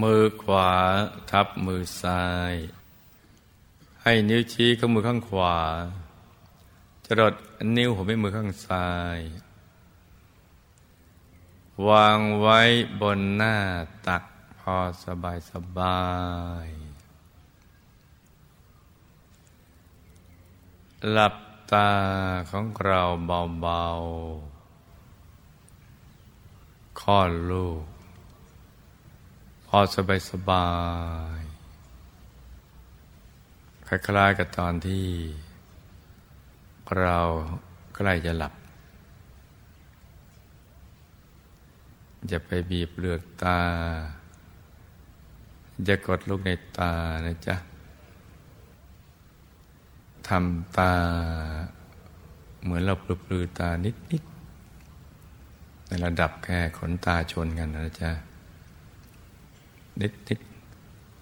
มือขวาทับมือซ้าย ให้นิ้วชี้ข้างมือข้างขวา จรดนิ้วหัวแม่มือข้างซ้าย วางไว้บนหน้าตักพอสบายสบาย หลับตาของเราเบาๆคลอดลูก อสบายสบายคล้ายๆกับตอนที่ เราใกล้จะหลับจะไปบีบเลือกตาจะกดลูกในตานะจ๊ะทำตา เหมือนเราปลือตานิดๆในระดับแค่ขนตาชนกันนะจ๊ะ นิด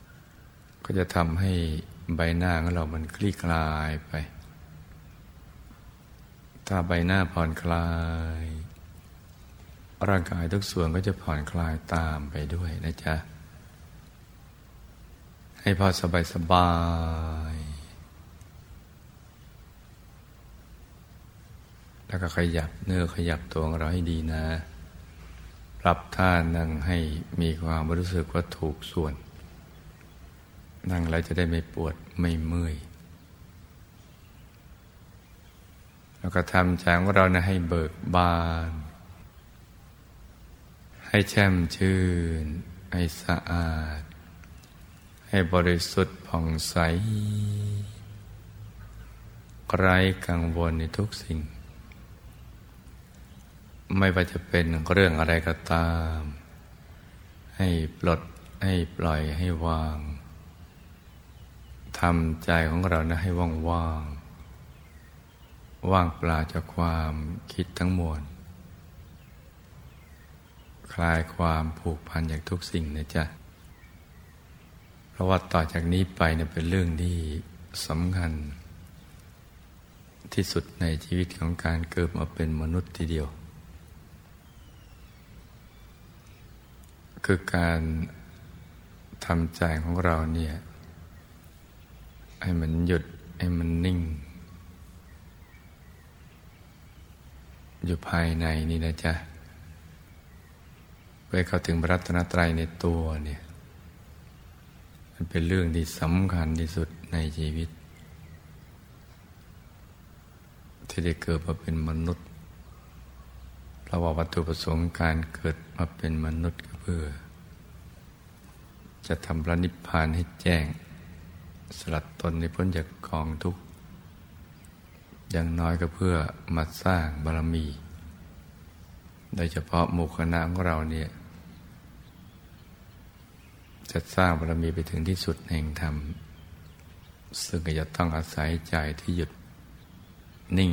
ๆ ก็จะทำให้ใบหน้าของเรามันคลี่คลายไป ถ้าใบหน้าผ่อนคลาย ร่างกายทุกส่วนก็จะผ่อนคลายตามไปด้วยนะจ๊ะ ให้พอสบายสบายแล้วก็ขยับเนื้อขยับตัวของเราให้ดีนะ ปรับท่านั่งให้มีความรู้สึกว่าถูกส่วน นั่งแล้วจะได้ไม่ปวดไม่เมื่อยแล้วก็ทำใจของเรานะให้เบิกบาน ให้แช่มชื่น ให้สะอาด ให้บริสุทธิ์ผ่องใสไร้กังวลในทุกสิ่ง ไม่ว่าจะเป็นเรื่องอะไรก็ตาม ให้ปลดให้ปล่อยให้วางทำใจของเรานะให้ว่างว่างว่างเปล่าจากความคิดทั้งมวลคลายความผูกพันจากทุกสิ่งนะจ๊ะ เพราะว่าต่อจากนี้ไปเนี่ยเป็นเรื่องที่สำคัญ ที่สุดในชีวิตของการเกิดมาเป็นมนุษย์ทีเดียว คือการทำใจของเราเนี่ยให้มันหยุดให้มันนิ่ง อยู่ภายในนี่นะจ๊ะเพื่อเข้าถึงพระรัตนตรัยในตัวเนี่ย มันเป็นเรื่องที่สำคัญที่สุดในชีวิต ที่ได้เกิดมาเป็นมนุษย์เราะว่าวัตถุประสงค์การเกิดมาเป็นมนุษย์เพื่อ จะทำพระนิพพานให้แจ้ง สลัดตนในพ้นจากกองทุกข์อย่างน้อยก็เพื่อมาสร้างบารมี โดยเฉพาะหมู่คณะของเราเนี่ยจะสร้างบารมีไปถึงที่สุดแห่งธรรม ซึ่งก็จะต้องอาศัยใจที่หยุดนิ่ง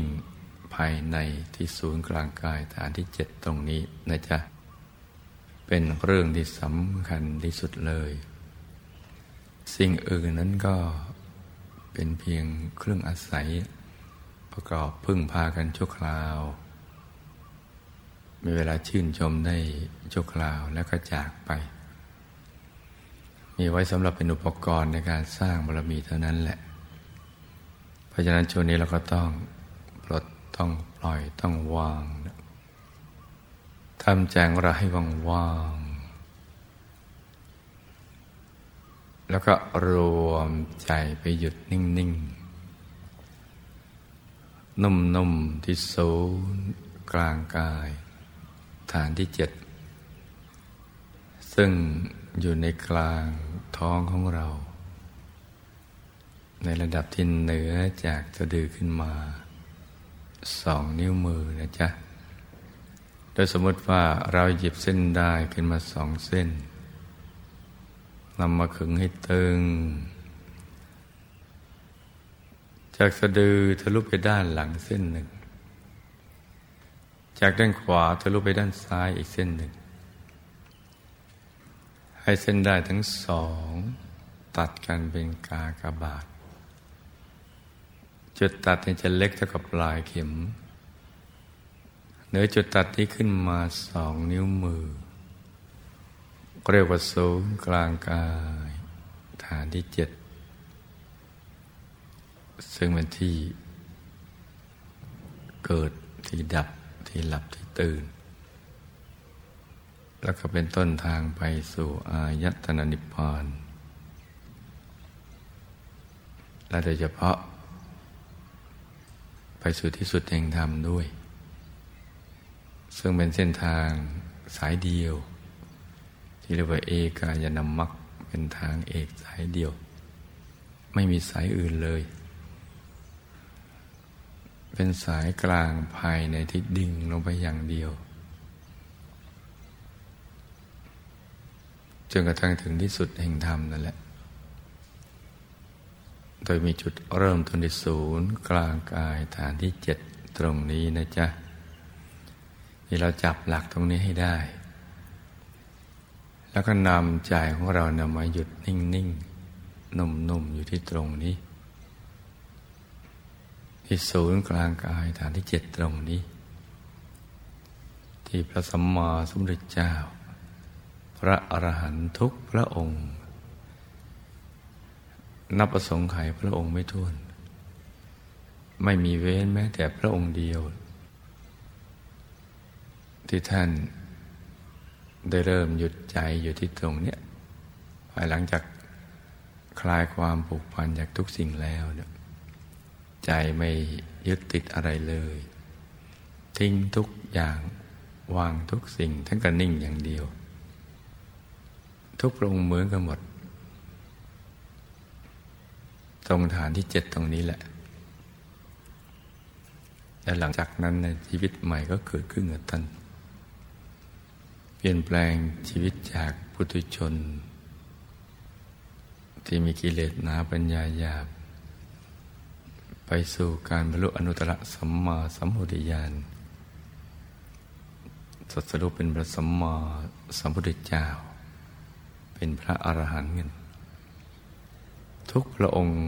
ภายในที่ศูนย์กลางกายฐานที่เจ็ดตรงนี้นะจ๊ะ เป็นเรื่องที่สำคัญที่สุดเลย สิ่งอื่นนั้นก็เป็นเพียงเครื่องอาศัย ประกอบพึ่งพากันชั่วคราว มีเวลาชื่นชมได้ชั่วคราวแล้วก็จากไป มีไว้สำหรับเป็นอุปกรณ์ในการสร้างบารมีเท่านั้นแหละ เพราะฉะนั้นช่วงนี้เราก็ต้องปลดต้องปล่อยต้องวาง ทำแจงเราให้ว่างว่างแล้วก็รวมใจไปหยุดนิ่งๆ นุ่มๆ ที่ศูนย์กลางกาย ฐานที่เจ็ด ซึ่งอยู่ในกลางท้องของเรา ในระดับที่เหนือจากสะดือขึ้นมาสองนิ้วมือนะจ๊ะ ดยสมมติว่าเราหยิบเส้นได้ขึ้นมาสองเส้นนำมาขึงให้ตึง จากสะดือทะลุไปด้านหลังเส้นหนึ่ง จากด้านขวาทะลุไปด้านซ้ายอีกเส้นหนึ่ง ให้เส้นได้ทั้งสอง ตัดกันเป็นกากระบาทจุดตัดจะเล็กเท่ากับปลายเข็ม เหนือจุดตัดที่ขึ้นมาสองนิ้วมือ เรียกว่าศูนย์กลางกาย ฐานที่เจ็ด ซึ่งเป็นที่ เกิดที่ดับที่หลับที่ตื่น แล้วก็เป็นต้นทางไปสู่อายตนะนิพพานและโดยเฉพาะ ไปสู่ที่สุดแห่งธรรมด้วย ซึ่งเป็นเส้นทางสายเดียว ที่เรียกว่าเอกายนามักเป็นทางเอกสายเดียว ไม่มีสายอื่นเลย เป็นสายกลางภายในที่ดิ่งลงไปอย่างเดียวจนกระทั่งถึงที่สุดแห่งธรรมนั่นแหละ โดยมีจุดเริ่มต้นที่ศูนย์กลางกายฐานที่เจ็ดตรงนี้นะจ๊ะ ที่เราจับหลักตรงนี้ให้ได้ แล้วก็นำใจของเรานำมาหยุดนิ่งๆนุ่มๆอยู่ที่ตรงนี้ ที่ศูนย์กลางกายฐานที่เจ็ดตรงนี้ ที่พระสัมมาสัมพุทธเจ้า พระอรหันตุกพระองค์ นับประสงค์ไขพระองค์ไม่ท้วน ไม่มีเว้นแม้แต่พระองค์เดียว ที่ท่านได้เริ่มหยุดใจอยู่ที่ตรงเนี้ยภายหลังจากคลายความผูกพันจากทุกสิ่งแล้วเนี่ยใจไม่ยึดติดอะไรเลย ทิ้งทุกอย่างวางทุกสิ่งทั้งกระนิ่งอย่างเดียว ทุกพระองค์เหมือนกันหมด ตรงฐานที่เจ็ดตรงนี้แหละและหลังจากนั้นในชีวิตใหม่ก็เกิดขึ้นกับท่าน เปลี่ยนแปลงชีวิตจากพุทุชน ที่มีกิเลสหนาปัญญาหยาบ ไปสู่การบรรลุอนุตตรสัมมาสัมพุทธญาณสัสรุปเป็นพระสัมมาสัมพุทธเจ้า เป็นพระอรหันต์เงินทุกพระองค์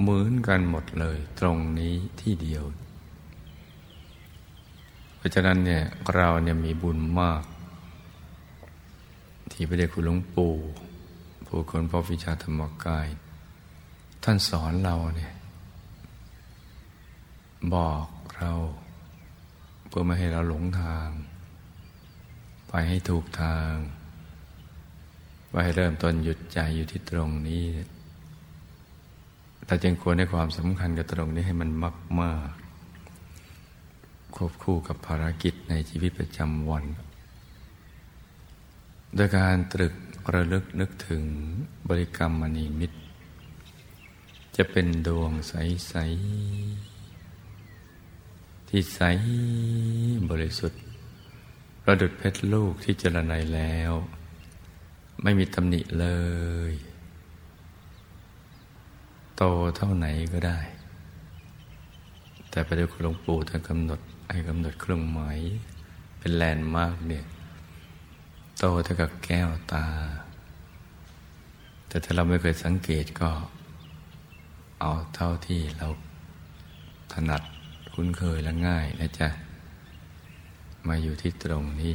เหมือนกันหมดเลยตรงนี้ที่เดียว เพราะฉะนั้นเนี่ยเราเนี่ยมีบุญมาก ที่พระเดชคุณหลวงปู่ผู้คนพระวิชาธรรมกาย ท่านสอนเราเนี่ย บอกเราเพื่อไม่ให้เราหลงทาง ไปให้ถูกทางไปให้เริ่มต้นหยุดใจอยู่ที่ตรงนี้เราจึงควรให้ความสำคัญกับตรงนี้ให้มันมากมากควบคู่กับภารกิจในชีวิตประจำวัน โดยการตรึกระลึกนึกถึงบริกรรมมณีมิตร จะเป็นดวงใส ๆ ที่ใสบริสุทธิ์ ประดุดเพชรลูกที่เจรไนแล้ว ไม่มีตำหนิเลย โตเท่าไหนก็ได้ แต่ประเดี๋ยวหลวงปู่ท่านกำหนดให้กำหนดเครื่องหมายเป็นแลนด์มาร์กเนี่ย โตเท่ากับแก้วตา แต่ถ้าเราไม่เคยสังเกตก็ เอาเท่าที่เราถนัดคุ้นเคยและง่ายนะจ๊ะ มาอยู่ที่ตรงนี้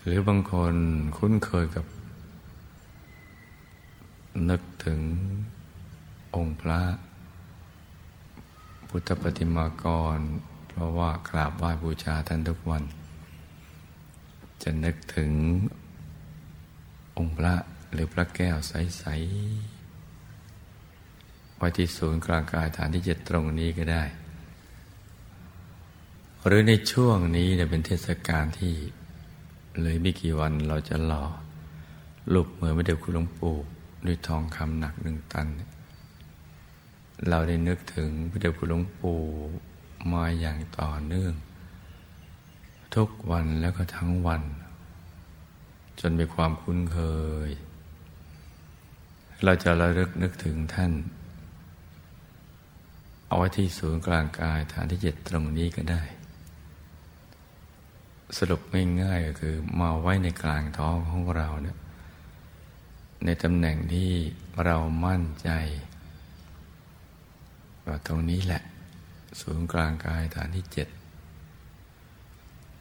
หรือบางคนคุ้นเคยกับ นึกถึงองค์พระพุทธปฏิมากร เพราะว่ากราบไหว้บูชาท่านทุกวัน จะนึกถึงองค์พระหรือพระแก้วใส ๆ ไว้ที่ศูนย์กลางกายฐานที่เจ็ดตรงนี้ก็ได้ หรือในช่วงนี้เนี่ยเป็นเทศกาลที่เลยไม่กี่วันเราจะหล่อลูกเหมือนไม่เดียวคุณหลวงปู่ด้วยทองคำหนักหนึ่งตัน เราได้นึกถึงพระเดชคุณหลวงปู่มาอย่างต่อเนื่อง ทุกวันแล้วก็ทั้งวัน จนมีความคุ้นเคย เราจะระลึกนึกถึงท่าน เอาไว้ที่ศูนย์กลางกายฐานที่เจ็ดตรงนี้ก็ได้ สรุปง่ายๆก็คือมาไว้ในกลางท้องของเราเนี่ยในตำแหน่งที่เรามั่นใจว่าตรงนี้แหละ ศูนย์กลางกายฐานที่เจ็ด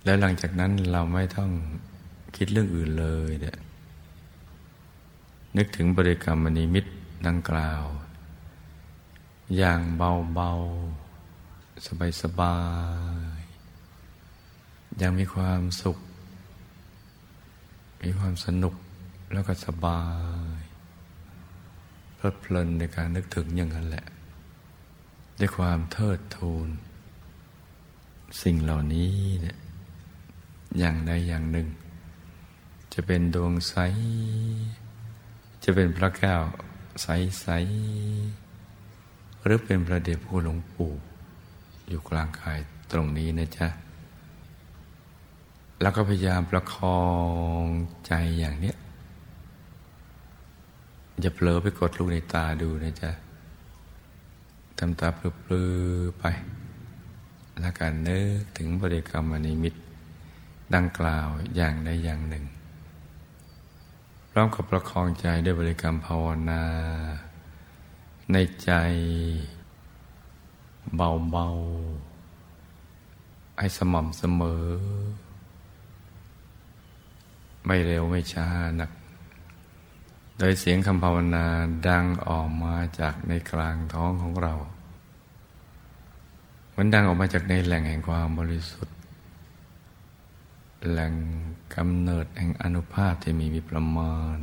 แล้วหลังจากนั้นเราไม่ต้องคิดเรื่องอื่นเลยเนี่ยนึกถึงบริกรรมมณีมิตรดังกล่าว อย่างเบาๆ สบายๆยังมีความสุข มีความสนุกแล้วก็สบายเพลิดเพลินในการนึกถึงอย่างนั้นแหละ ด้วยความเทิดทูน สิ่งเหล่านี้เนี่ย อย่างใดอย่างหนึ่ง จะเป็นดวงใส จะเป็นพระแก้วใสใสหรือเป็นพระเดชพระหลวงปู่อยู่กลางกายตรงนี้นะจ๊ะ แล้วก็พยายามประคองใจอย่างเนี้ยอย่าเผลอไปกดลูกในตาดูนะจ๊ะทำตาปลือๆไป แล้วการนึกถึงบริกรรมอนิมิต ดังกล่าวอย่างใดอย่างหนึ่งพร้อมกับประคองใจด้วยบริกรรมภาวนา ในใจเบาๆ ให้สม่ำเสมอ ไม่เร็วไม่ช้านัก โดยเสียงคำภาวนาดังออกมาจากในกลางท้องของเรามันดังออกมาจากในแหล่งแห่งความบริสุทธิ์ แหล่งกำเนิดแห่งอนุภาพที่มีมีประมาณ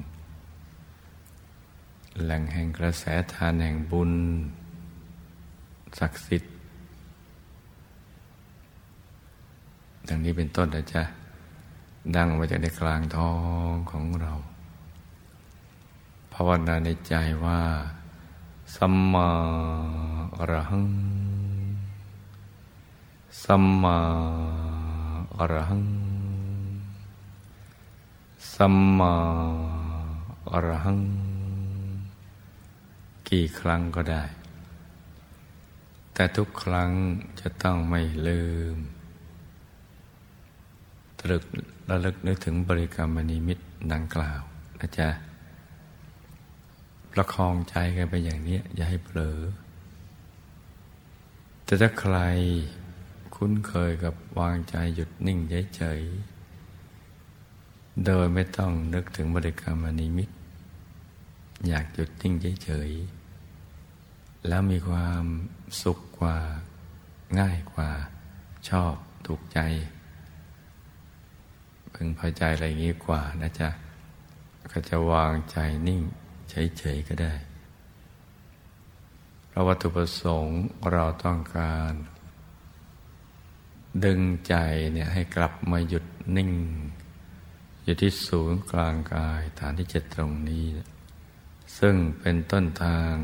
แหล่งแห่งกระแสทานแห่งบุญ ศักดิ์สิทธิ์ดังนี้เป็นต้นนะจ๊ะดังออกมาจากในกลางท้องของเราภาวนาในใจว่าสัมมาอรหังสัมมาอรหัง สัมมาอรหัง กี่ครั้งก็ได้ แต่ทุกครั้งจะต้องไม่ลืม ตรึกระลึกนึกถึงบริกรรมนิมิตดังกล่าวนะจ๊ะประคองใจกันไปอย่างนี้ อย่าให้เผลอ แต่ถ้าใครคุ้นเคยกับวางใจหยุดนิ่งเฉยๆ โดยไม่ต้องนึกถึงบริกรรมอนิมิต อยากหยุดนิ่งเฉยๆแล้วมีความสุขกว่า ง่ายกว่า ชอบถูกใจพึงพอใจอะไรอย่างนี้กว่านะจ๊ะ ก็จะวางใจนิ่งเฉยๆก็ได้เพราะวัตถุประสงค์เราต้องการ ดึงใจเนี่ยให้กลับมาหยุดนิ่ง อยู่ที่ศูนย์กลางกายฐานที่เจ็ดตรงนี้ ซึ่งเป็นต้นทาง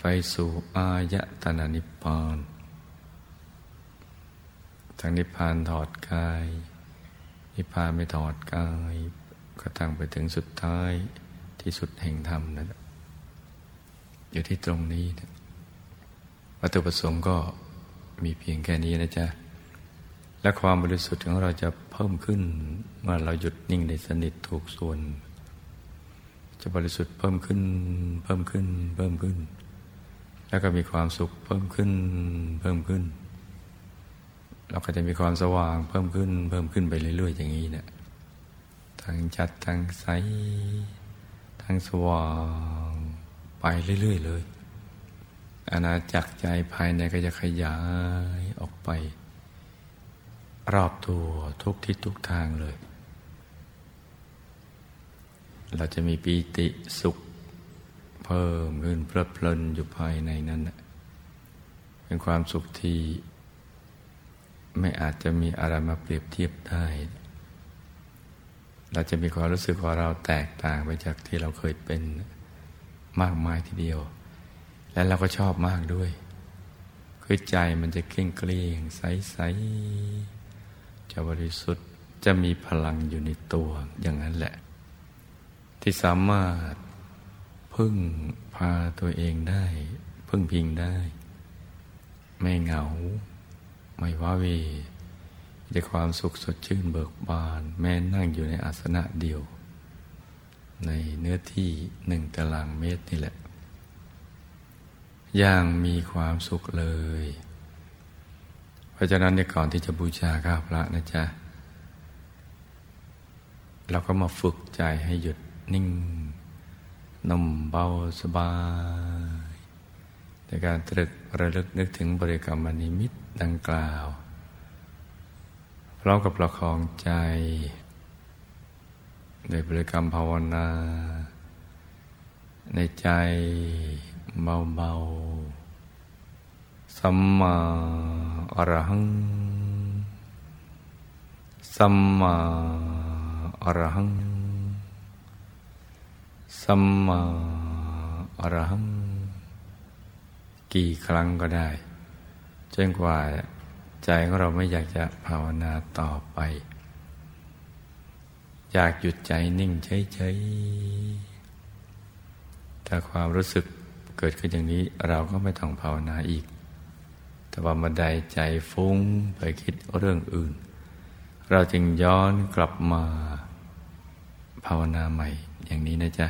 ไปสู่อายตนะนิพพานทางนิพพานถอดกาย นิพพานไม่ถอดกายก็ตั้งไปถึงสุดท้ายที่สุดแห่งธรรมนั่นอยู่ที่ตรงนี้นะวัตถุประสงค์ก็มีเพียงแค่นี้นะจ๊ะ และความบริสุทธิ์ของเราจะเพิ่มขึ้นเมื่อเราหยุดนิ่งในสนิทถูกส่วน จะบริสุทธิ์เพิ่มขึ้น เพิ่มขึ้น เพิ่มขึ้น แล้วก็มีความสุขเพิ่มขึ้น เพิ่มขึ้น เราก็จะมีความสว่างเพิ่มขึ้น เพิ่มขึ้นไปเรื่อยๆ อย่างนี้เนะี่ยทั้งชัดทั้งใสทั้งสว่างไปเรื่อยๆเลยอาณาจักรใจภายในก็จะขยายออกไป รอบตัวทุกทิศทุกทางเลย เราจะมีปีติสุข เพิ่มขึ้นเพลิดเพลินอยู่ภายในนั้น เป็นความสุขที่ ไม่อาจจะมีอะไรมาเปรียบเทียบได้ เราจะมีความรู้สึกว่าเราแตกต่างไปจากที่เราเคยเป็นมากมายทีเดียว และเราก็ชอบมากด้วย คือใจมันจะเกลี้ยงเกลี้ยงใสใส จะบริสุทธิ์จะมีพลังอยู่ในตัวอย่างนั้นแหละ ที่สามารถพึ่งพาตัวเองได้ พึ่งพิงได้ ไม่เหงา ไม่ว้าเวจะความสุขสดชื่นเบิกบาน แม้นั่งอยู่ในอาสนะเดียว ในเนื้อที่หนึ่งตารางเมตรนี่แหละ อย่างมีความสุขเลย เพราะฉะนั้นในก่อนที่จะบูชาข้าพระนะจ๊ะ เราก็มาฝึกใจให้หยุดนิ่งนุ่มเบาสบาย ในการตรึกระลึกนึกถึงบริกรรมนิมิตดังกล่าวพร้อมกับประคองใจ โดยบริกรรมภาวนา ในใจเบาๆ สัมมาอรหัง สัมมาอรหัง สัมมาอรหัง กี่ครั้งก็ได้จนกว่าใจของเราไม่อยากจะภาวนาต่อไป อยากหยุดใจนิ่งเฉยๆถ้าความรู้สึกเกิดขึ้นอย่างนี้เราก็ไม่ต้องภาวนาอีก แต่ว่ามาใดใจฟุ้งไปคิดเรื่องอื่น เราจึงย้อนกลับมาภาวนาใหม่อย่างนี้นะจ๊ะ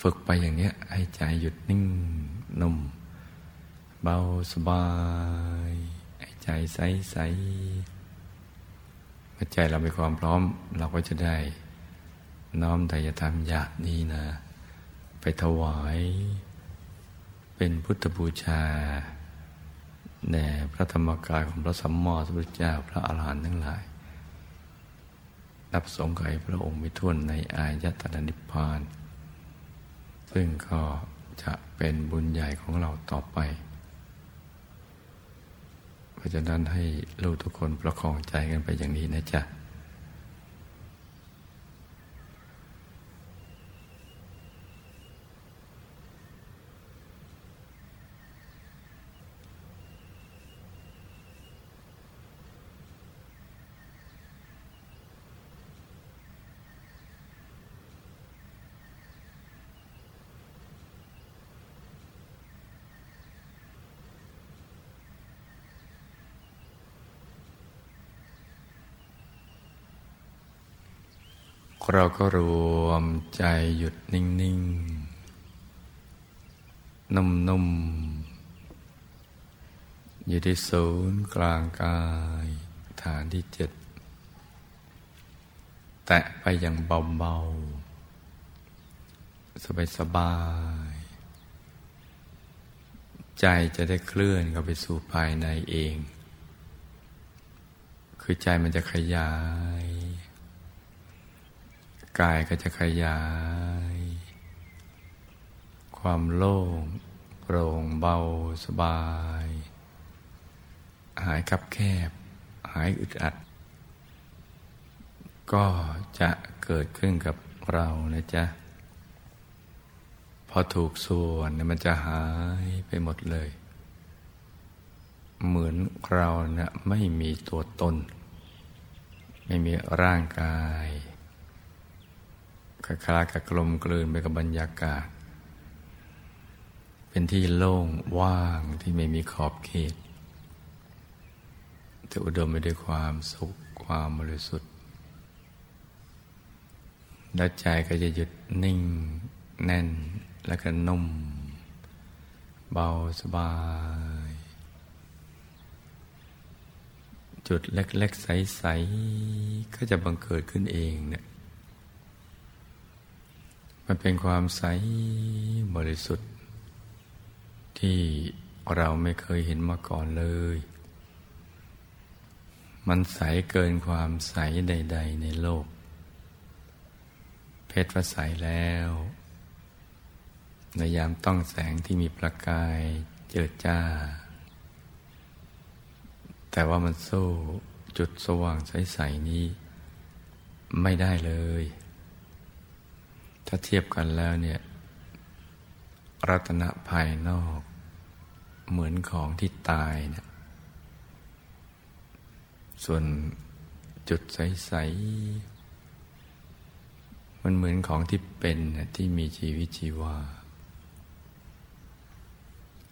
ฝึกไปอย่างเนี้ยให้ใจหยุดนิ่งนุ่ม เบาสบายใจใสใสเมื่อใจเรามีความพร้อม เราก็จะได้น้อมไตรธรรมหยาดนี้นะ ไปถวาย เป็นพุทธบูชา แด่พระธรรมกายของพระสัมมาสัมพุทธเจ้าพระอาหารหันต์ทั้งหลาย นับสงไขพระองค์ไม่ท้วนในอายตนะนิพพาน ซึ่งก็จะเป็นบุญใหญ่ของเราต่อไป เพราะฉะนั้นให้ลูกทุกคนประคองใจกันไปอย่างนี้นะจ๊ะ เราก็รวมใจหยุดนิ่งๆนุ่มๆอยู่ที่ศูนย์กลางกาย ฐานที่เจ็ด แตะไปอย่างเบาๆ สบายๆใจจะได้เคลื่อนเข้าไปสู่ภายในเอง คือใจมันจะขยาย กายก็จะขยาย ความโล่งโปร่งเบาสบาย หายคับแคบ หายอึดอัด ก็จะเกิดขึ้นกับเรานะจ๊ะ พอถูกส่วนมันจะหายไปหมดเลย เหมือนเราเนะี่ยไม่มีตัวตน ไม่มีร่างกาย คล้ายกับกลมกลืนไปกับบรรยากาศ เป็นที่โล่งว่างที่ไม่มีขอบเขตจะอุดมไปด้วยความสุขความบริสุทธิ์และใจก็จะหยุดนิ่งแน่นและก็นุ่ม เบาสบาย จุดเล็ก ๆ ใส ๆ ก็จะบังเกิดขึ้นเองเนี่ย มันเป็นความใสบริสุทธิ์ ที่เราไม่เคยเห็นมาก่อนเลย มันใสเกินความใสใด ๆ ในโลก เพชรว่าใสแล้วในยามต้องแสงที่มีประกายเจิดจ้า แต่ว่ามันสู้จุดสว่างใส ๆ นี้ ไม่ได้เลย ถ้าเทียบกันแล้วเนี่ย รัตนะภายนอก เหมือนของที่ตายเนี่ยส่วนจุดใส ๆ มันเหมือนของที่เป็นที่มีชีวิตชีวา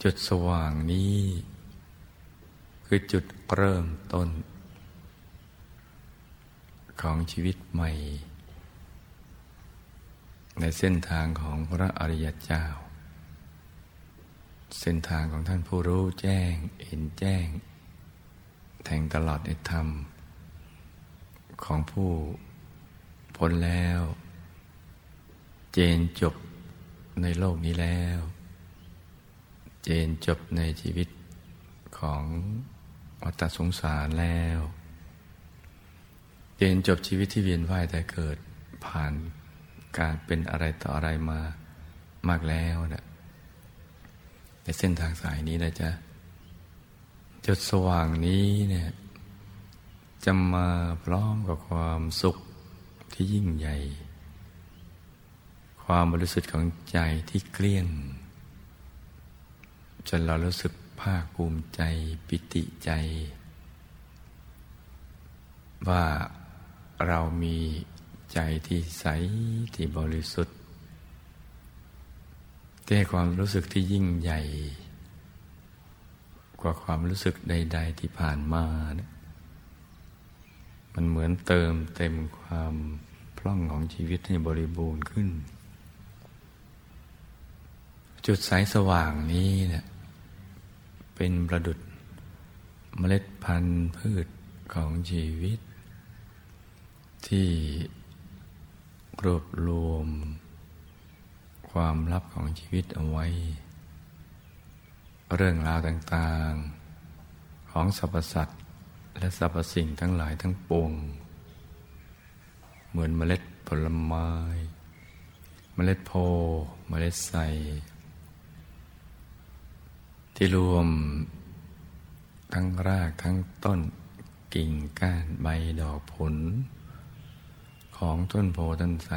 จุดสว่างนี้ คือจุดเริ่มต้น ของชีวิตใหม่ ในเส้นทางของพระอริยเจ้า เส้นทางของท่านผู้รู้แจ้งเห็นแจ้ง แทงตลอดในธรรม ของผู้พ้นแล้ว เจนจบในโลกนี้แล้ว เจนจบในชีวิตของวัฏสงสารแล้ว เจนจบชีวิตที่เวียนว่ายแต่เกิดผ่าน การเป็นอะไรต่ออะไรมามากแล้วนะในเส้นทางสายนี้นะจ๊ะจุดสว่างนี้เนี่ยจะมาพร้อมกับความสุขที่ยิ่งใหญ่ ความบริสุทธิ์ของใจที่เกลี้ยง จนเรารู้สึกภาคภูมิใจปิติใจ ว่าเรามี ใจที่ใสที่บริสุทธิ์แต่ความรู้สึกที่ยิ่งใหญ่ กว่าความรู้สึกใด ๆ ที่ผ่านมานะมันเหมือนเติมเต็มความพร่องของชีวิตให้บริบูรณ์ขึ้น จุดสายสว่างนี้เนะี่ยเป็นประดุดเมล็ดพันธุ์พืชของชีวิต ที่ รวบรวม ความลับของชีวิตเอาไว้ เรื่องราวต่างๆ ของสรรพสัตว์และสรรพสิ่งทั้งหลายทั้งปวง เหมือนเมล็ดผลไม้ เมล็ดโพเมล็ดใสที่รวมทั้งรากทั้งต้นกิ่งก้านใบดอกผล ของต้นโพต้นไทร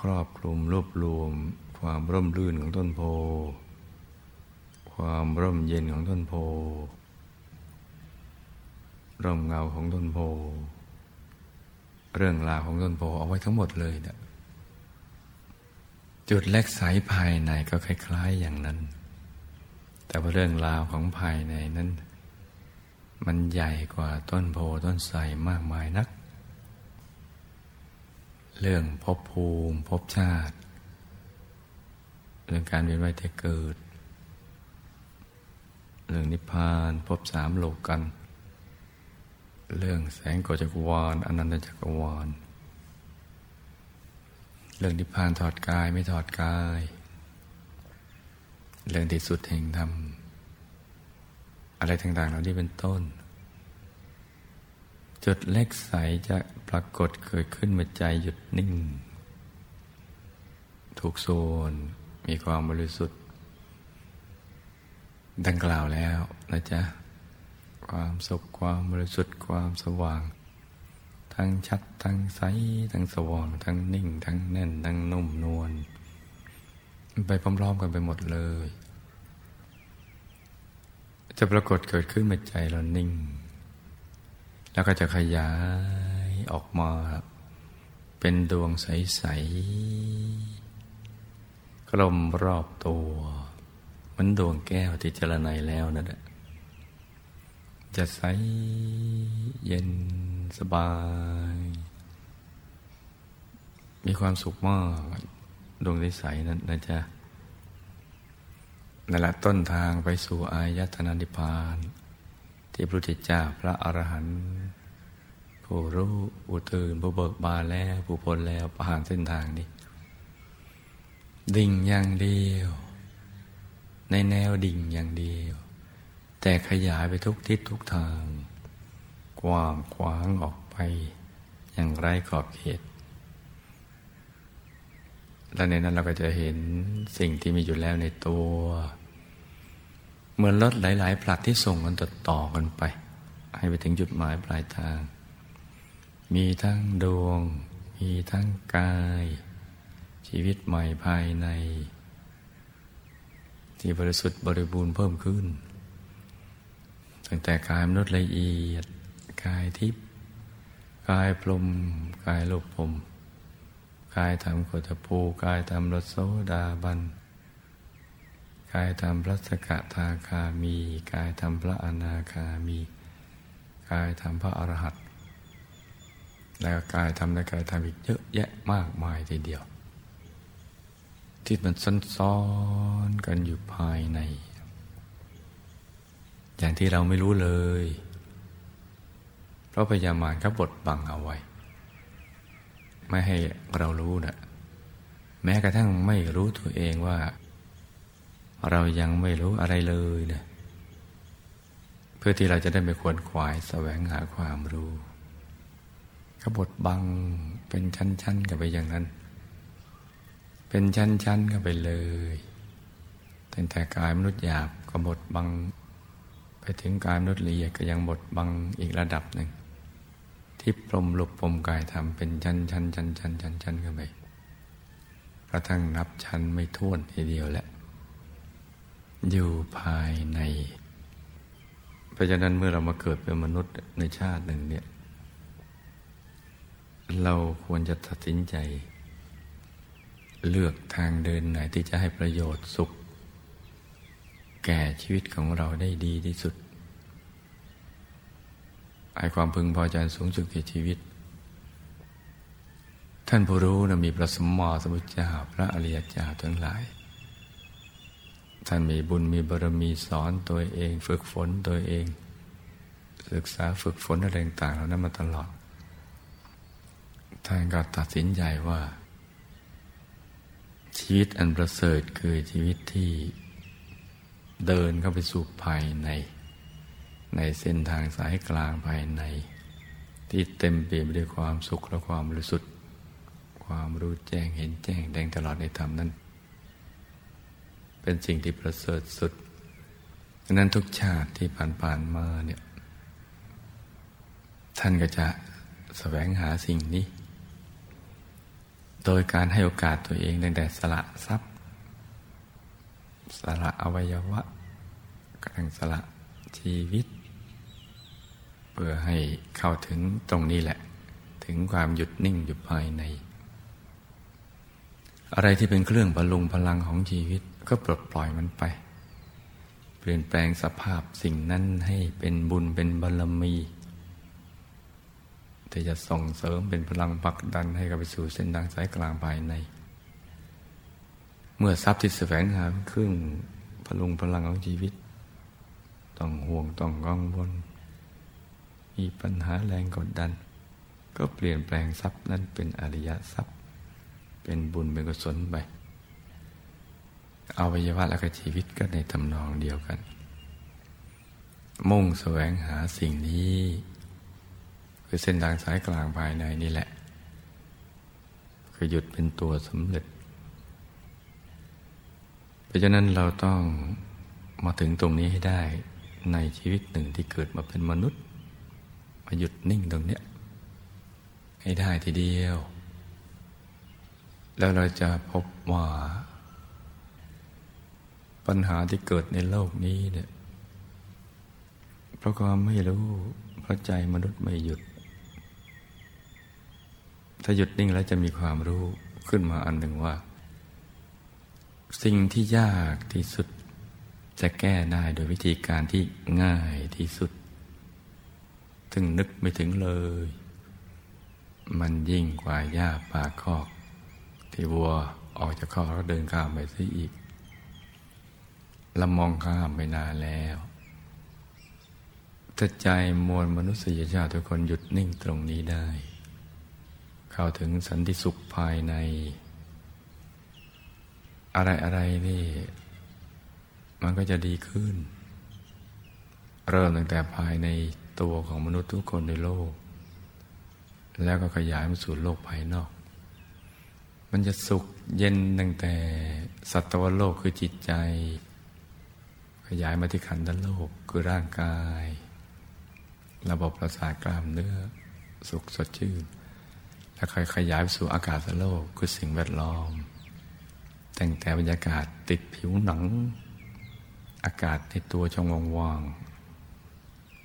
ครอบคลุมรวบรวม ความร่มรื่นของต้นโพ ความร่มเย็นของต้นโพ ร่มเงาของต้นโพ เรื่องราวของต้นโพเอาไว้ทั้งหมดเลยนะจุดเล็กสายภายในก็คล้าย ๆ อย่างนั้น แต่ว่าเรื่องราวของภายในนั้น มันใหญ่กว่าต้นโพต้นไทรมากมายนัก เรื่องภพภูมิภพชาติ เรื่องการเวียนว่ายแต่เกิด เรื่องนิพพานภพสามโลกกัน เรื่องแสงกจักรวาลอนันตจักรวาล เรื่องนิพพานถอดกายไม่ถอดกาย เรื่องที่สุดแห่งธรรม อะไรต่างๆเหล่านี้เป็นต้น จุดเล็กใสจะปรากฏเกิดขึ้นเมื่อใจหยุดนิ่ง ถูกโซนมีความบริสุทธิ์ ดังกล่าวแล้วนะจ๊ะ ความสุขความบริสุทธิ์ความสว่าง ทั้งชัดทั้งใส ทั้งสว่าง ทั้งนิ่ง ทั้งแน่น ทั้งนุ่มนวลไปพร้อมๆกันไปหมดเลย จะปรากฏเกิดขึ้นในใจเรานิ่ง แล้วก็จะขยายออกมา เป็นดวงใสๆกลมรอบตัวเหมือนดวงแก้วที่เจรไนแล้วนั่นแหละจะใสเย็นสบาย มีความสุขมาก ดวงใสนั้นนะจ๊ะ นั่นแหละต้นทางไปสู่อายตนานิพาน ที่พระพุทธเจ้าพระอรหันต์ผู้รู้ผู้ตื่นผู้เบิกบานแล้วผู้พ้นแล้วผ่านเส้นทางนี้ ดิ่งอย่างเดียว ในแนวดิ่งอย่างเดียว แต่ขยายไปทุกทิศทุกทาง กว้างขวางออกไป อย่างไร้ขอบเขต และในนั้นเราก็จะเห็นสิ่งที่มีอยู่แล้วในตัว เหมือนรถหลายๆผลัดที่ส่งกันต่อต่อกันไป ให้ไปถึงจุดหมายปลายทาง มีทั้งดวง มีทั้งกาย ชีวิตใหม่ภายใน ที่บริสุทธิ์บริบูรณ์เพิ่มขึ้น ตั้งแต่กายมนุษย์ละเอียด กายทิพย์กายพรมกายโลกพรม กายทำโคตภูกายทำรสโซดาบัน กายทำพระสกทาคามี กายทำพระอนาคามี กายทำพระอรหัตแล้วกายทำในกายทำอีกเยอะแยะมากมายทีเดียว ที่มันซ้อนๆกันอยู่ภายใน อย่างที่เราไม่รู้เลย เพราะพยามารเขาบดบังเอาไว้ ไม่ให้เรารู้นะแม้กระทั่งไม่รู้ตัวเองว่า เรายังไม่รู้อะไรเลยเนะเพื่อที่เราจะได้ไม่ควรขวายแสวงหาความรู้ขบดบังเป็นชั้นๆกันไปอย่างนั้น เป็นชั้นๆกันไปเลยตั้งแต่กายมนุษย์หยาบก็บดบัง ไปถึงกายมนุษย์ละเอียดก็ยังบดบังอีกระดับหนึ่ง ที่ปลมหลบปมกายทำเป็นชั้นชั้นชั้นชั้นชั้นชั้นกันไปกระทั่งนับชั้นไม่ท้วนทีเดียวแหละ อยู่ภายใน เพราะฉะนั้นเมื่อเรามาเกิดเป็นมนุษย์ในชาติหนึ่งเนี่ย เราควรจะตัดสินใจ เลือกทางเดินไหนที่จะให้ประโยชน์สุข แก่ชีวิตของเราได้ดีที่สุด ไอความพึงพอใจสูงสุดแก่ชีวิต ท่านผู้รู้นะมีพระสมมอสมุทเจ้าพระอริยเจ้าทั้งหลาย ท่านมีบุญมีบารมีสอนตัวเอง ฝึกฝนตัวเอง ศึกษาฝึกฝนอะไรต่างๆเหล่านั้นมาตลอด ท่านก็ตัดสินใจว่า ชีวิตอันประเสริฐคือชีวิตที่เดินเข้าไปสู่ภายใน ในเส้นทางสายกลางภายใน ที่เต็มเปี่ยมด้วยความสุขและความบริสุทธิ์ความรู้แจ้งเห็นแจ้งแดงตลอดในธรรมนั้น เป็นสิ่งที่ประเสริฐสุดดังนั้นทุกชาติที่ผ่านๆมาเนี่ยท่านก็จะแสวงหาสิ่งนี้ โดยการให้โอกาสตัวเองตั้งแต่สละทรัพย์ สละอวัยวะกระทั่งสละชีวิต พื่อให้เข้าถึงตรงนี้แหละ ถึงความหยุดนิ่งอยู่ภายใน อะไรที่เป็นเครื่องบรรลุงพลังของชีวิตก็ปลดปล่อยมันไป เปลี่ยนแปลงสภาพสิ่งนั้นให้เป็นบุญเป็นบารมีที่จะส่งเสริมเป็นพลังผลักดันให้กับไปสู่เส้นทางสายกลางภายใน เมื่อทรัพย์ที่แสวงหาเครึ่องพลุงพลังของชีวิต ต้องห่วงต้องกังวล มีปัญหาแรงกดดัน ก็เปลี่ยนแปลงทรัพย์นั้นเป็นอริยทรัพย์ เป็นบุญเป็นกุศลไปอวัยวะและก็ชีวิตก็ในทำนองเดียวกัน มุ่งแสวงหาสิ่งนี้ คือเส้นทางสายกลางภายในนี่แหละ คือหยุดเป็นตัวสำเร็จ เพราะฉะนั้นเราต้องมาถึงตรงนี้ให้ได้ในชีวิตหนึ่งที่เกิดมาเป็นมนุษย์ มาหยุดนิ่งตรงเนี้ยให้ได้ทีเดียว แล้วเราจะพบว่า ปัญหาที่เกิดในโลกนี้เนี่ยเพราะความไม่รู้เพราะใจมนุษย์ไม่หยุด ถ้าหยุดนิ่งแล้วจะมีความรู้ขึ้นมาอันหนึ่งว่า สิ่งที่ยากที่สุดจะแก้ได้โดยวิธีการที่ง่ายที่สุด ถึงนึกไม่ถึงเลย มันยิ่งกว่าหญ้าป่าคอก ที่วัวออกจากคอกแล้วเดินข้ามไปซะอีกเรามองข้ามไปนานแล้วถ้าใจมวลมนุษยชาติทุกคนหยุดนิ่งตรงนี้ได้ เข้าถึงสันติสุขภายใน อะไรอะไรนี่ มันก็จะดีขึ้น เริ่มตั้งแต่ภายใน ตัวของมนุษย์ทุกคนในโลก แล้วก็ขยายมาสู่โลกภายนอก มันจะสุขเย็นตั้งแต่สัตวโลกคือจิตใจ ขยายมาที่ขันธ์โลกคือร่างกาย ระบบประสาทกล้ามเนื้อ สุขสดชื่น แล้วค่อยขยายไปสู่อากาศโลกคือสิ่งแวดล้อมแต่งแต่บรรยากาศติดผิวหนัง อากาศในตัวช่องว่าง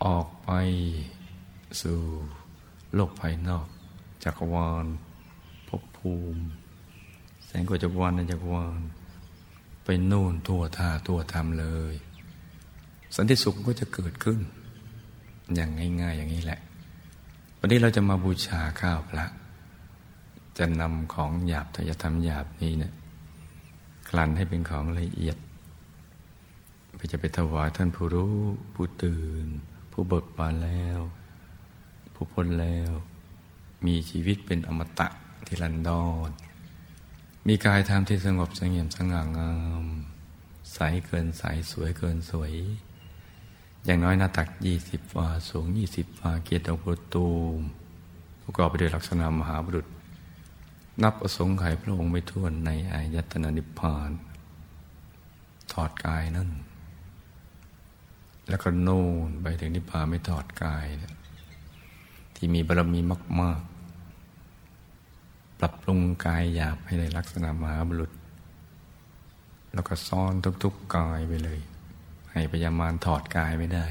ออกไปสู่โลกภายนอก จักรวาลภพภูมิ แสงกว่าจักรวาลในจักรวาลไปนู่นทั่วท่าทั่วธรรมเลย สันติสุขก็จะเกิดขึ้น อย่างง่าย ๆ อย่างนี้แหละ วันนี้เราจะมาบูชาข้าวพระ จะนำของหยาบทยธรรมหยาบนี้เนะี่ยคลันให้เป็นของละเอียดไปจะไปถวายท่านผู้รู้ผู้ตื่น ผู้เบิกบานแล้ว ผู้พ้นแล้ว มีชีวิตเป็นอมตะที่ลันดอนมีกายธรรมที่สงบสงเงียมสง่างาม ใสเกินใสสวยเกินสวย อย่างน้อยหน้าตักยี่สิบวาสูงยี่สิบวาเกียรติบุตูมประกอบไปด้วยลักษณะมหาบุรุษ นับประสงค์ไขพระองค์ไม่ท้วนในอายตนะนิพพาน ถอดกายนั่น แล้วก็น่นไปถึงนิพพานไม่ถอดกาย ที่มีบารมีมาก ๆ ปรับปรุงกายหยาบให้ในลักษณะมหาบุรุษ แล้วก็ซ่อนทุกๆกายไปเลย ให้พยามารถอดกายไม่ได้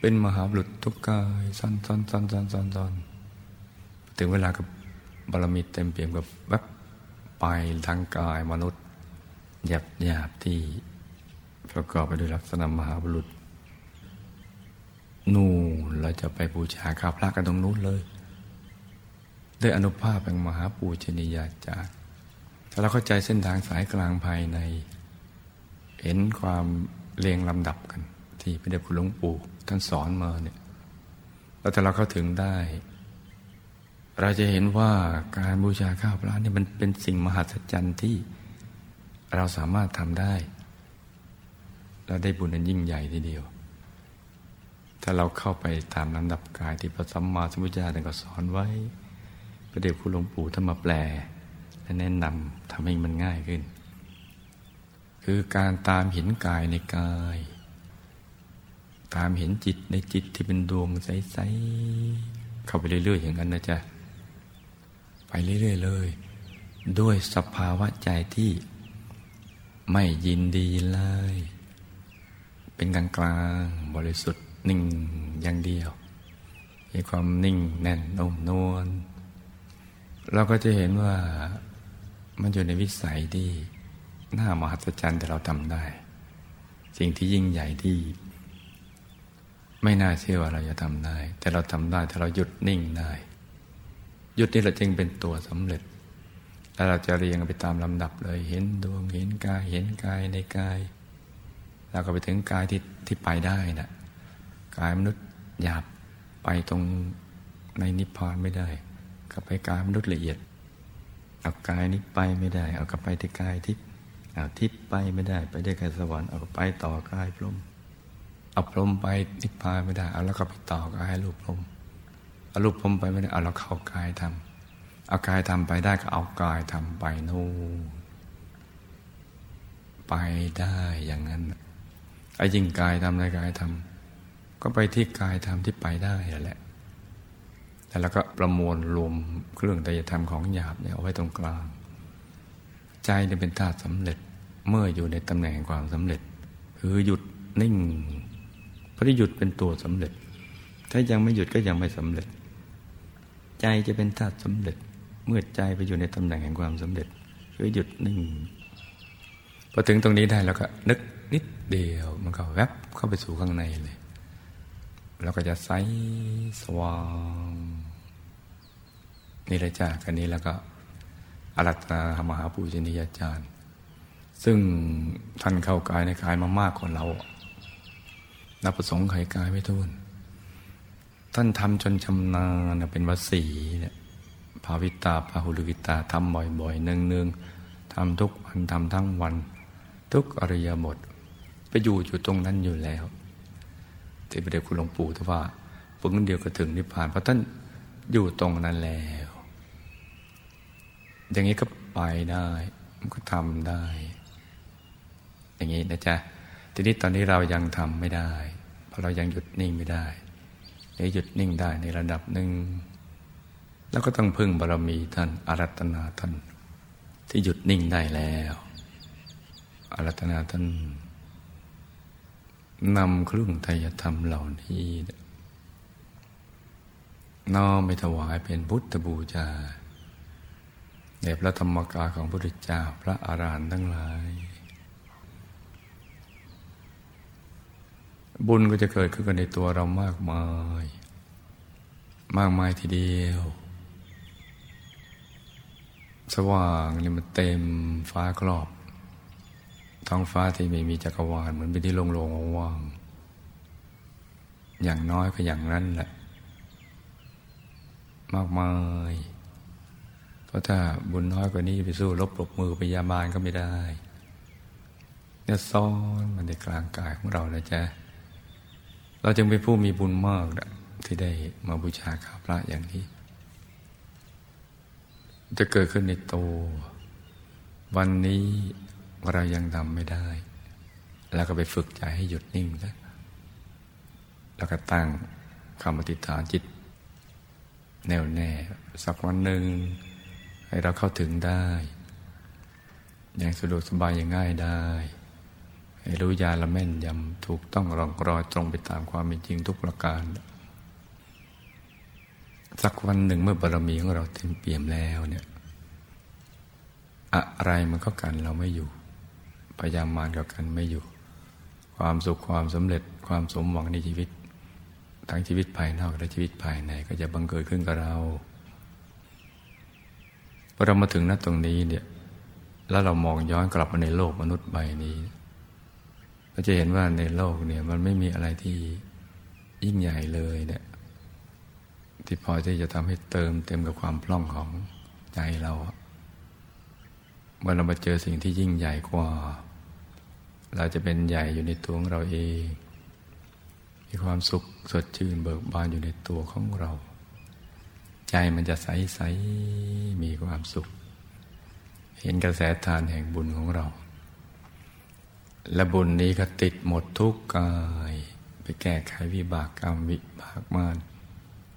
เป็นมหาบุรุษทุกกายซ่อนซ่อนซ่อนซ่อนซ่อนซ่อนถึงเวลากับบารมีเต็มเปี่ยมกับแวบไปทางกายมนุษย์หยาบหยาบที่ ประกอบไปด้วยลักษณะมหาบุรุษ นู่นเราจะไปบูชาข้าพระกันตรงนู้นเลย ด้วยอนุภาพแห่งมหาปูชนียาจารย์ถ้าเราเข้าใจเส้นทางสายกลางภายใน เห็นความเรียงลำดับกัน ที่พระเดชคุณหลวงปู่ท่านสอนมาเนี่ยแล้วถ้าเราเข้าถึงได้ เราจะเห็นว่าการบูชาข้าวพระนี่มันเป็นสิ่งมหัศจรรย์ที่เราสามารถทำได้ เราได้บุญอันยิ่งใหญ่ทีเดียว ถ้าเราเข้าไปตามลำดับกายที่พระสัมมาสัมพุทธเจ้าท่านก็สอนไว้ระเดี๋ยวคุณหลวงปู่ท่านมาแปล และแนะนำทำให้มันง่ายขึ้น คือการตามเห็นกายในกาย ตามเห็นจิตในจิตที่เป็นดวงใสๆเข้าไปเรื่อยๆอย่างนั้นนะจ๊ะไปเรื่อยๆเลย ด้วยสภาวะใจที่ไม่ยินดีเลย เป็นกลางกลางบริสุทธิ์นิ่งอย่างเดียว มีความนิ่งแน่นนุ่มนวลเราก็จะเห็นว่ามันอยู่ในวิสัยที่น่ามหัศจรรย์แต่เราทำได้ สิ่งที่ยิ่งใหญ่ที่ไม่น่าเชื่อว่าเราจะทำได้ แต่เราทำได้ถ้าเราหยุดนิ่งได้หยุดนี่เราจึงเป็นตัวสำเร็จ แล้วเราจะเรียงไปตามลำดับเลย เห็นดวงเห็นกายเห็นกายในกาย เราก็ไปถึงกายที่ที่ไปได้นะ่ะกายมนุษย์หยาบไปตรงในนิพพานไม่ได้กับไปกายมนุษย์ละเอียด เอากายนี้ไปไม่ได้ เอากลับไปที่กายทิพย์เอาทิพย์ไปไม่ได้ ไปได้กายสวรรค์เอาไปต่อกายพรมเอาพรมไปนิพพานไม่ได้ เอาแล้วก็ไปต่อกายรูปพรมเอารูปพรมไปไม่ได้ เอาแล้วเข้ากายทำเอากายทำไปได้ก็เอากายทำไปนู่นไปได้อย่างนั้น ไอ้ยิ่งกายทำในกายทำก็ไปที่กายทำที่ไปได้แหละแล้วก็ประมวลรวมเครื่องไตรธรรมของหยาบเนี่ยเอาไว้ตรงกลาง ใจจะเป็นธาตุสำเร็จเมื่ออยู่ในตำแหน่งความสำเร็จ คือหยุดนิ่งพระที่หยุดเป็นตัวสำเร็จ ถ้ายังไม่หยุดก็ยังไม่สำเร็จ ใจจะเป็นธาตุสำเร็จ เมื่อใจไปอยู่ในตำแหน่งแห่งความสำเร็จ คือหยุดนิ่งพอถึงตรงนี้ได้แล้วก็นึก เดียวมันก็แวบเข้าไปสู่ข้างในเลย แล้วก็จะใสสว่างนี่เลยจ้ากันนี้แล้วก็อารัตนามหาปูชนียาจารย์ ซึ่งท่านเข้ากายในกายมามากกว่าเรา นับประสงค์ไขกายไม่ทุนท่านทำจนชำนาญเป็นวสีเนี่ยภาวิตาภาหุลิกิตาทำบ่อยๆเนืองๆทำทุกวันทำทั้งวัน ทุกอริยบท ไปอยู่อยู่ตรงนั้นอยู่แล้วที่พระเดชคุณหลวงปู่ท่านว่าฝึกนเดียวก็ถึงนิพพาน เพราะท่านอยู่ตรงนั้นแล้ว อย่างนี้ก็ไปได้ มันก็ทำได้ อย่างนี้นะจ๊ะ ทีนี้ตอนนี้เรายังทำไม่ได้ เพราะเรายังหยุดนิ่งไม่ได้ในหยุดนิ่งได้ในระดับหนึ่ง แล้วก็ต้องพึ่งบารมีท่านอารัตนาท่าน ที่หยุดนิ่งได้แล้วอารัตนาท่าน นำเครื่องไทยธรรมเหล่านี้น้อมไปถวายเป็นพุทธบูชาแด่พระธรรมกายของพระพุทธเจ้าพระอารหันต์ทั้งหลาย บุญก็จะเกิดขึ้นกับในตัวเรามากมาย มากมายทีเดียว สว่างนี่มันเต็มฟ้าครอบ ท้องฟ้าที่ไม่มีจักรวาลเหมือนเป็นที่โล่งๆว่างๆอย่างน้อยก็อย่างนั้นแหละ มากมายเพราะถ้าบุญน้อยกว่านี้ไปสู้ลบปลบมือพยาบาลก็ไม่ได้เนี่ยซ้อนมันในกลางกายของเรานะจ๊ะเราจึงเป็นผู้มีบุญมากนะที่ได้มาบูชาข้าพระอย่างนี้ จะเกิดขึ้นในตัววันนี้ เรายังทำไม่ได้ แล้วก็ไปฝึกใจให้หยุดนิ่งซะแล้วก็ตั้งคำอธิษฐานจิต แน่วแน่ สักวันหนึ่ง ให้เราเข้าถึงได้ อย่างสะดวกสบายอย่างง่ายได้ ให้รู้ยาละแม่นยำถูกต้องรองรอยตรงไปตามความเป็นจริงทุกประการ สักวันหนึ่งเมื่อบารมีของเราเต็มเปี่ยมแล้วเนี่ย อะไรมันก็กันเราไม่อยู่ พยายามมารก็กันไม่อยู่ ความสุขความสำเร็จความสมหวังในชีวิต ทั้งชีวิตภายนอกและชีวิตภายในก็จะบังเกิดขึ้นกับเราพอเรามาถึงณตรงนี้เนี่ยแล้วเรามองย้อนกลับมาในโลกมนุษย์ใบนี้เราจะเห็นว่าในโลกเนี่ยมันไม่มีอะไรที่ยิ่งใหญ่เลยเนี่ยที่พอที่จะทำให้เติมเต็มกับความพล่องของใจเราเมื่อเรามาเจอสิ่งที่ยิ่งใหญ่กว่า เราจะเป็นใหญ่อยู่ในตัวของเราเอง มีความสุขสดชื่นเบิกบานอยู่ในตัวของเรา ใจมันจะใสใสมีความสุข เห็นกระแสทานแห่งบุญของเรา และบุญนี้ก็ติดหมดทุกกาย ไปแก้ไขวิบากกรรมวิบากมาน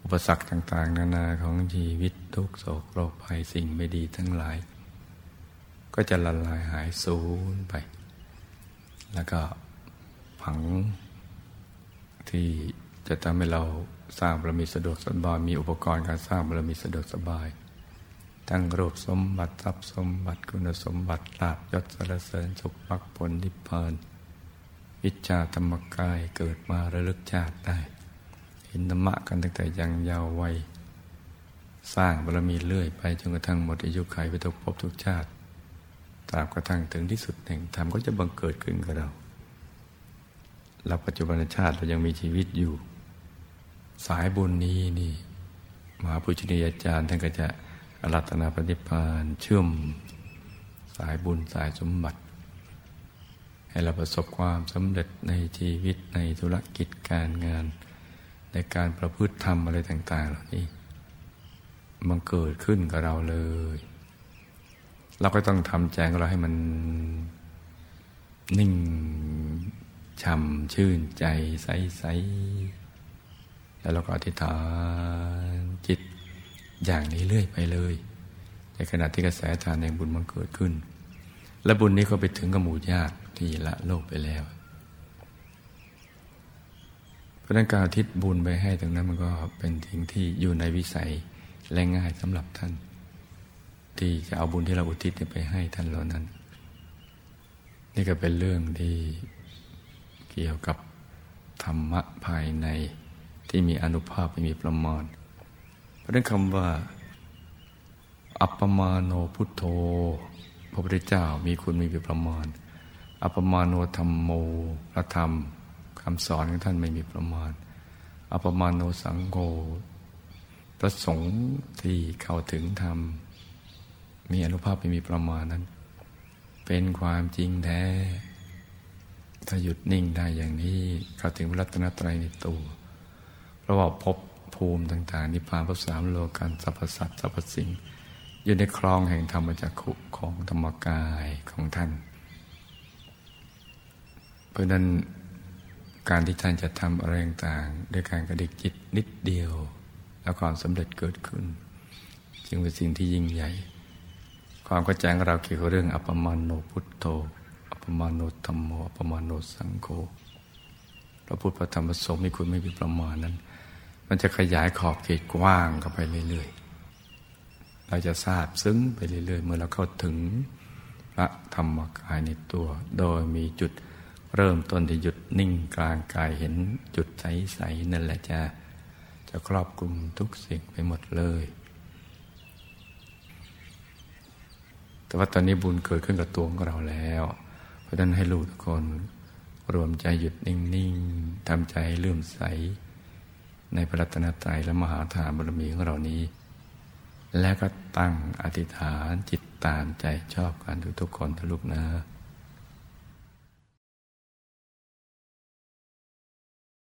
อุปสรรคต่าง ๆ นานาของชีวิตทุกโศกโรคภัยสิ่งไม่ดีทั้งหลาย ก็จะละลายหายสูญไป แล้วก็ผังที่จะทำให้เราสร้างบารมีสะดวกสบาย มีอุปกรณ์การสร้างบารมีสะดวกสบาย ทั้งรูปสมบัติทรัพย์สมบัติคุณสมบัติลาบยศสรรเสริญสุขมรรคผลนิพพานวิชาธรรมกายเกิดมาระลึกชาติได้เห็นธรรมะกันตั้งแต่ยังยาววัยสร้างบารมีเรื่อยไปจนกระทั่งหมดอายุขัยไปทุกภพทุกชาติ ตราบกระทั่งถึงที่สุดแห่งธรรมก็จะบังเกิดขึ้นกับเราเราปัจจุบันชาติเรายังมีชีวิตอยู่ สายบุญนี้นี่มหาปุชนียาจารย์ท่านก็จะอรัตนาปฏิพานเชื่อม สายบุญสายสมบัติ ให้เราประสบความสำเร็จในชีวิตในธุรกิจการงาน ในการประพฤติธรรมอะไรต่าง ๆ เหล่านี้มันเกิดขึ้นกับเราเลย เราก็ต้องทำใจของเราให้มันนิ่งช่ำชื่นใจใสๆแล้วเราก็อธิษฐานจิตอย่างนี้เรื่อยไปเลย ในขณะที่กระแสทานแห่งบุญมันเกิดขึ้น และบุญนี้ก็ไปถึงกับหมู่ญาติที่ละโลกไปแล้วเพราะนั้นการทิศบุญไปให้ตรงนั้นมันก็เป็นสิ่งที่อยู่ในวิสัยและง่ายสำหรับท่าน ที่จะเอาบุญที่เราอุทิศไปให้ท่านเหล่านั้น นี่ก็เป็นเรื่องที่เกี่ยวกับธรรมะภายในที่มีอนุภาพไม่มีประมาณเพราะนั้นคำว่า อัปปมาโนพุทโธ พระพุทธเจ้ามีคุณมีประมาณ อัปปมาโนธรรมโมพระธรรมคำสอนของท่านไม่มีประมาณ อัปปมาโนสังโฆพระสงฆ์ที่เข้าถึงธรรม มีอนุภาพไม่มีประมาณนั้น เป็นความจริงแท้ ถ้าหยุดนิ่งได้อย่างนี้เข้าถึงรัตนตรัยในตัวเพราะว่าพบภูมิต่าง ๆ นิพพานพระสามโลกันสรรพสัตว์สรรพสิ่ง อยู่ในคลองแห่งธรรมจักขุของธรรมกายของท่าน เพราะนั้นการที่ท่านจะทำอะไรต่างๆด้วยการกระดิกจิตนิดเดียว แล้วความสำเร็จเกิดขึ้น จึงเป็นสิ่งที่ยิ่งใหญ่ ความกระจายเราเกี่ยวกับเรื่องอัปมาโนพุทโธ อัปมาโนธรรมโมปมาโนสังโฆพระพุทธพระธรรมพระสงฆ์มีคุณไม่มีประมาณนั้น มันจะขยายขอบเขตกว้างเข้าไปเรื่อยๆ เราจะทราบซึ้งไปเรื่อยๆ เมื่อเราเข้าถึงพระธรรมกายในตัว โดยมีจุดเริ่มต้นที่หยุดนิ่งกลางกายเห็นจุดใสๆนั่นแหละจะจะครอบคลุมทุกสิ่งไปหมดเลย แต่ว่าตอนนี้บุญเกิดขึ้นกับตัวของเราแล้ว เพราะฉะนั้นให้ลูกทุกคนรวมใจหยุดนิ่งๆทำใจเลื่อมใส ในพระรัตนตรัยและมหาฐานบารมีของเรานี้ และก็ตั้งอธิษฐานจิตตามใจชอบกันทุกๆคนทุกลูกนะ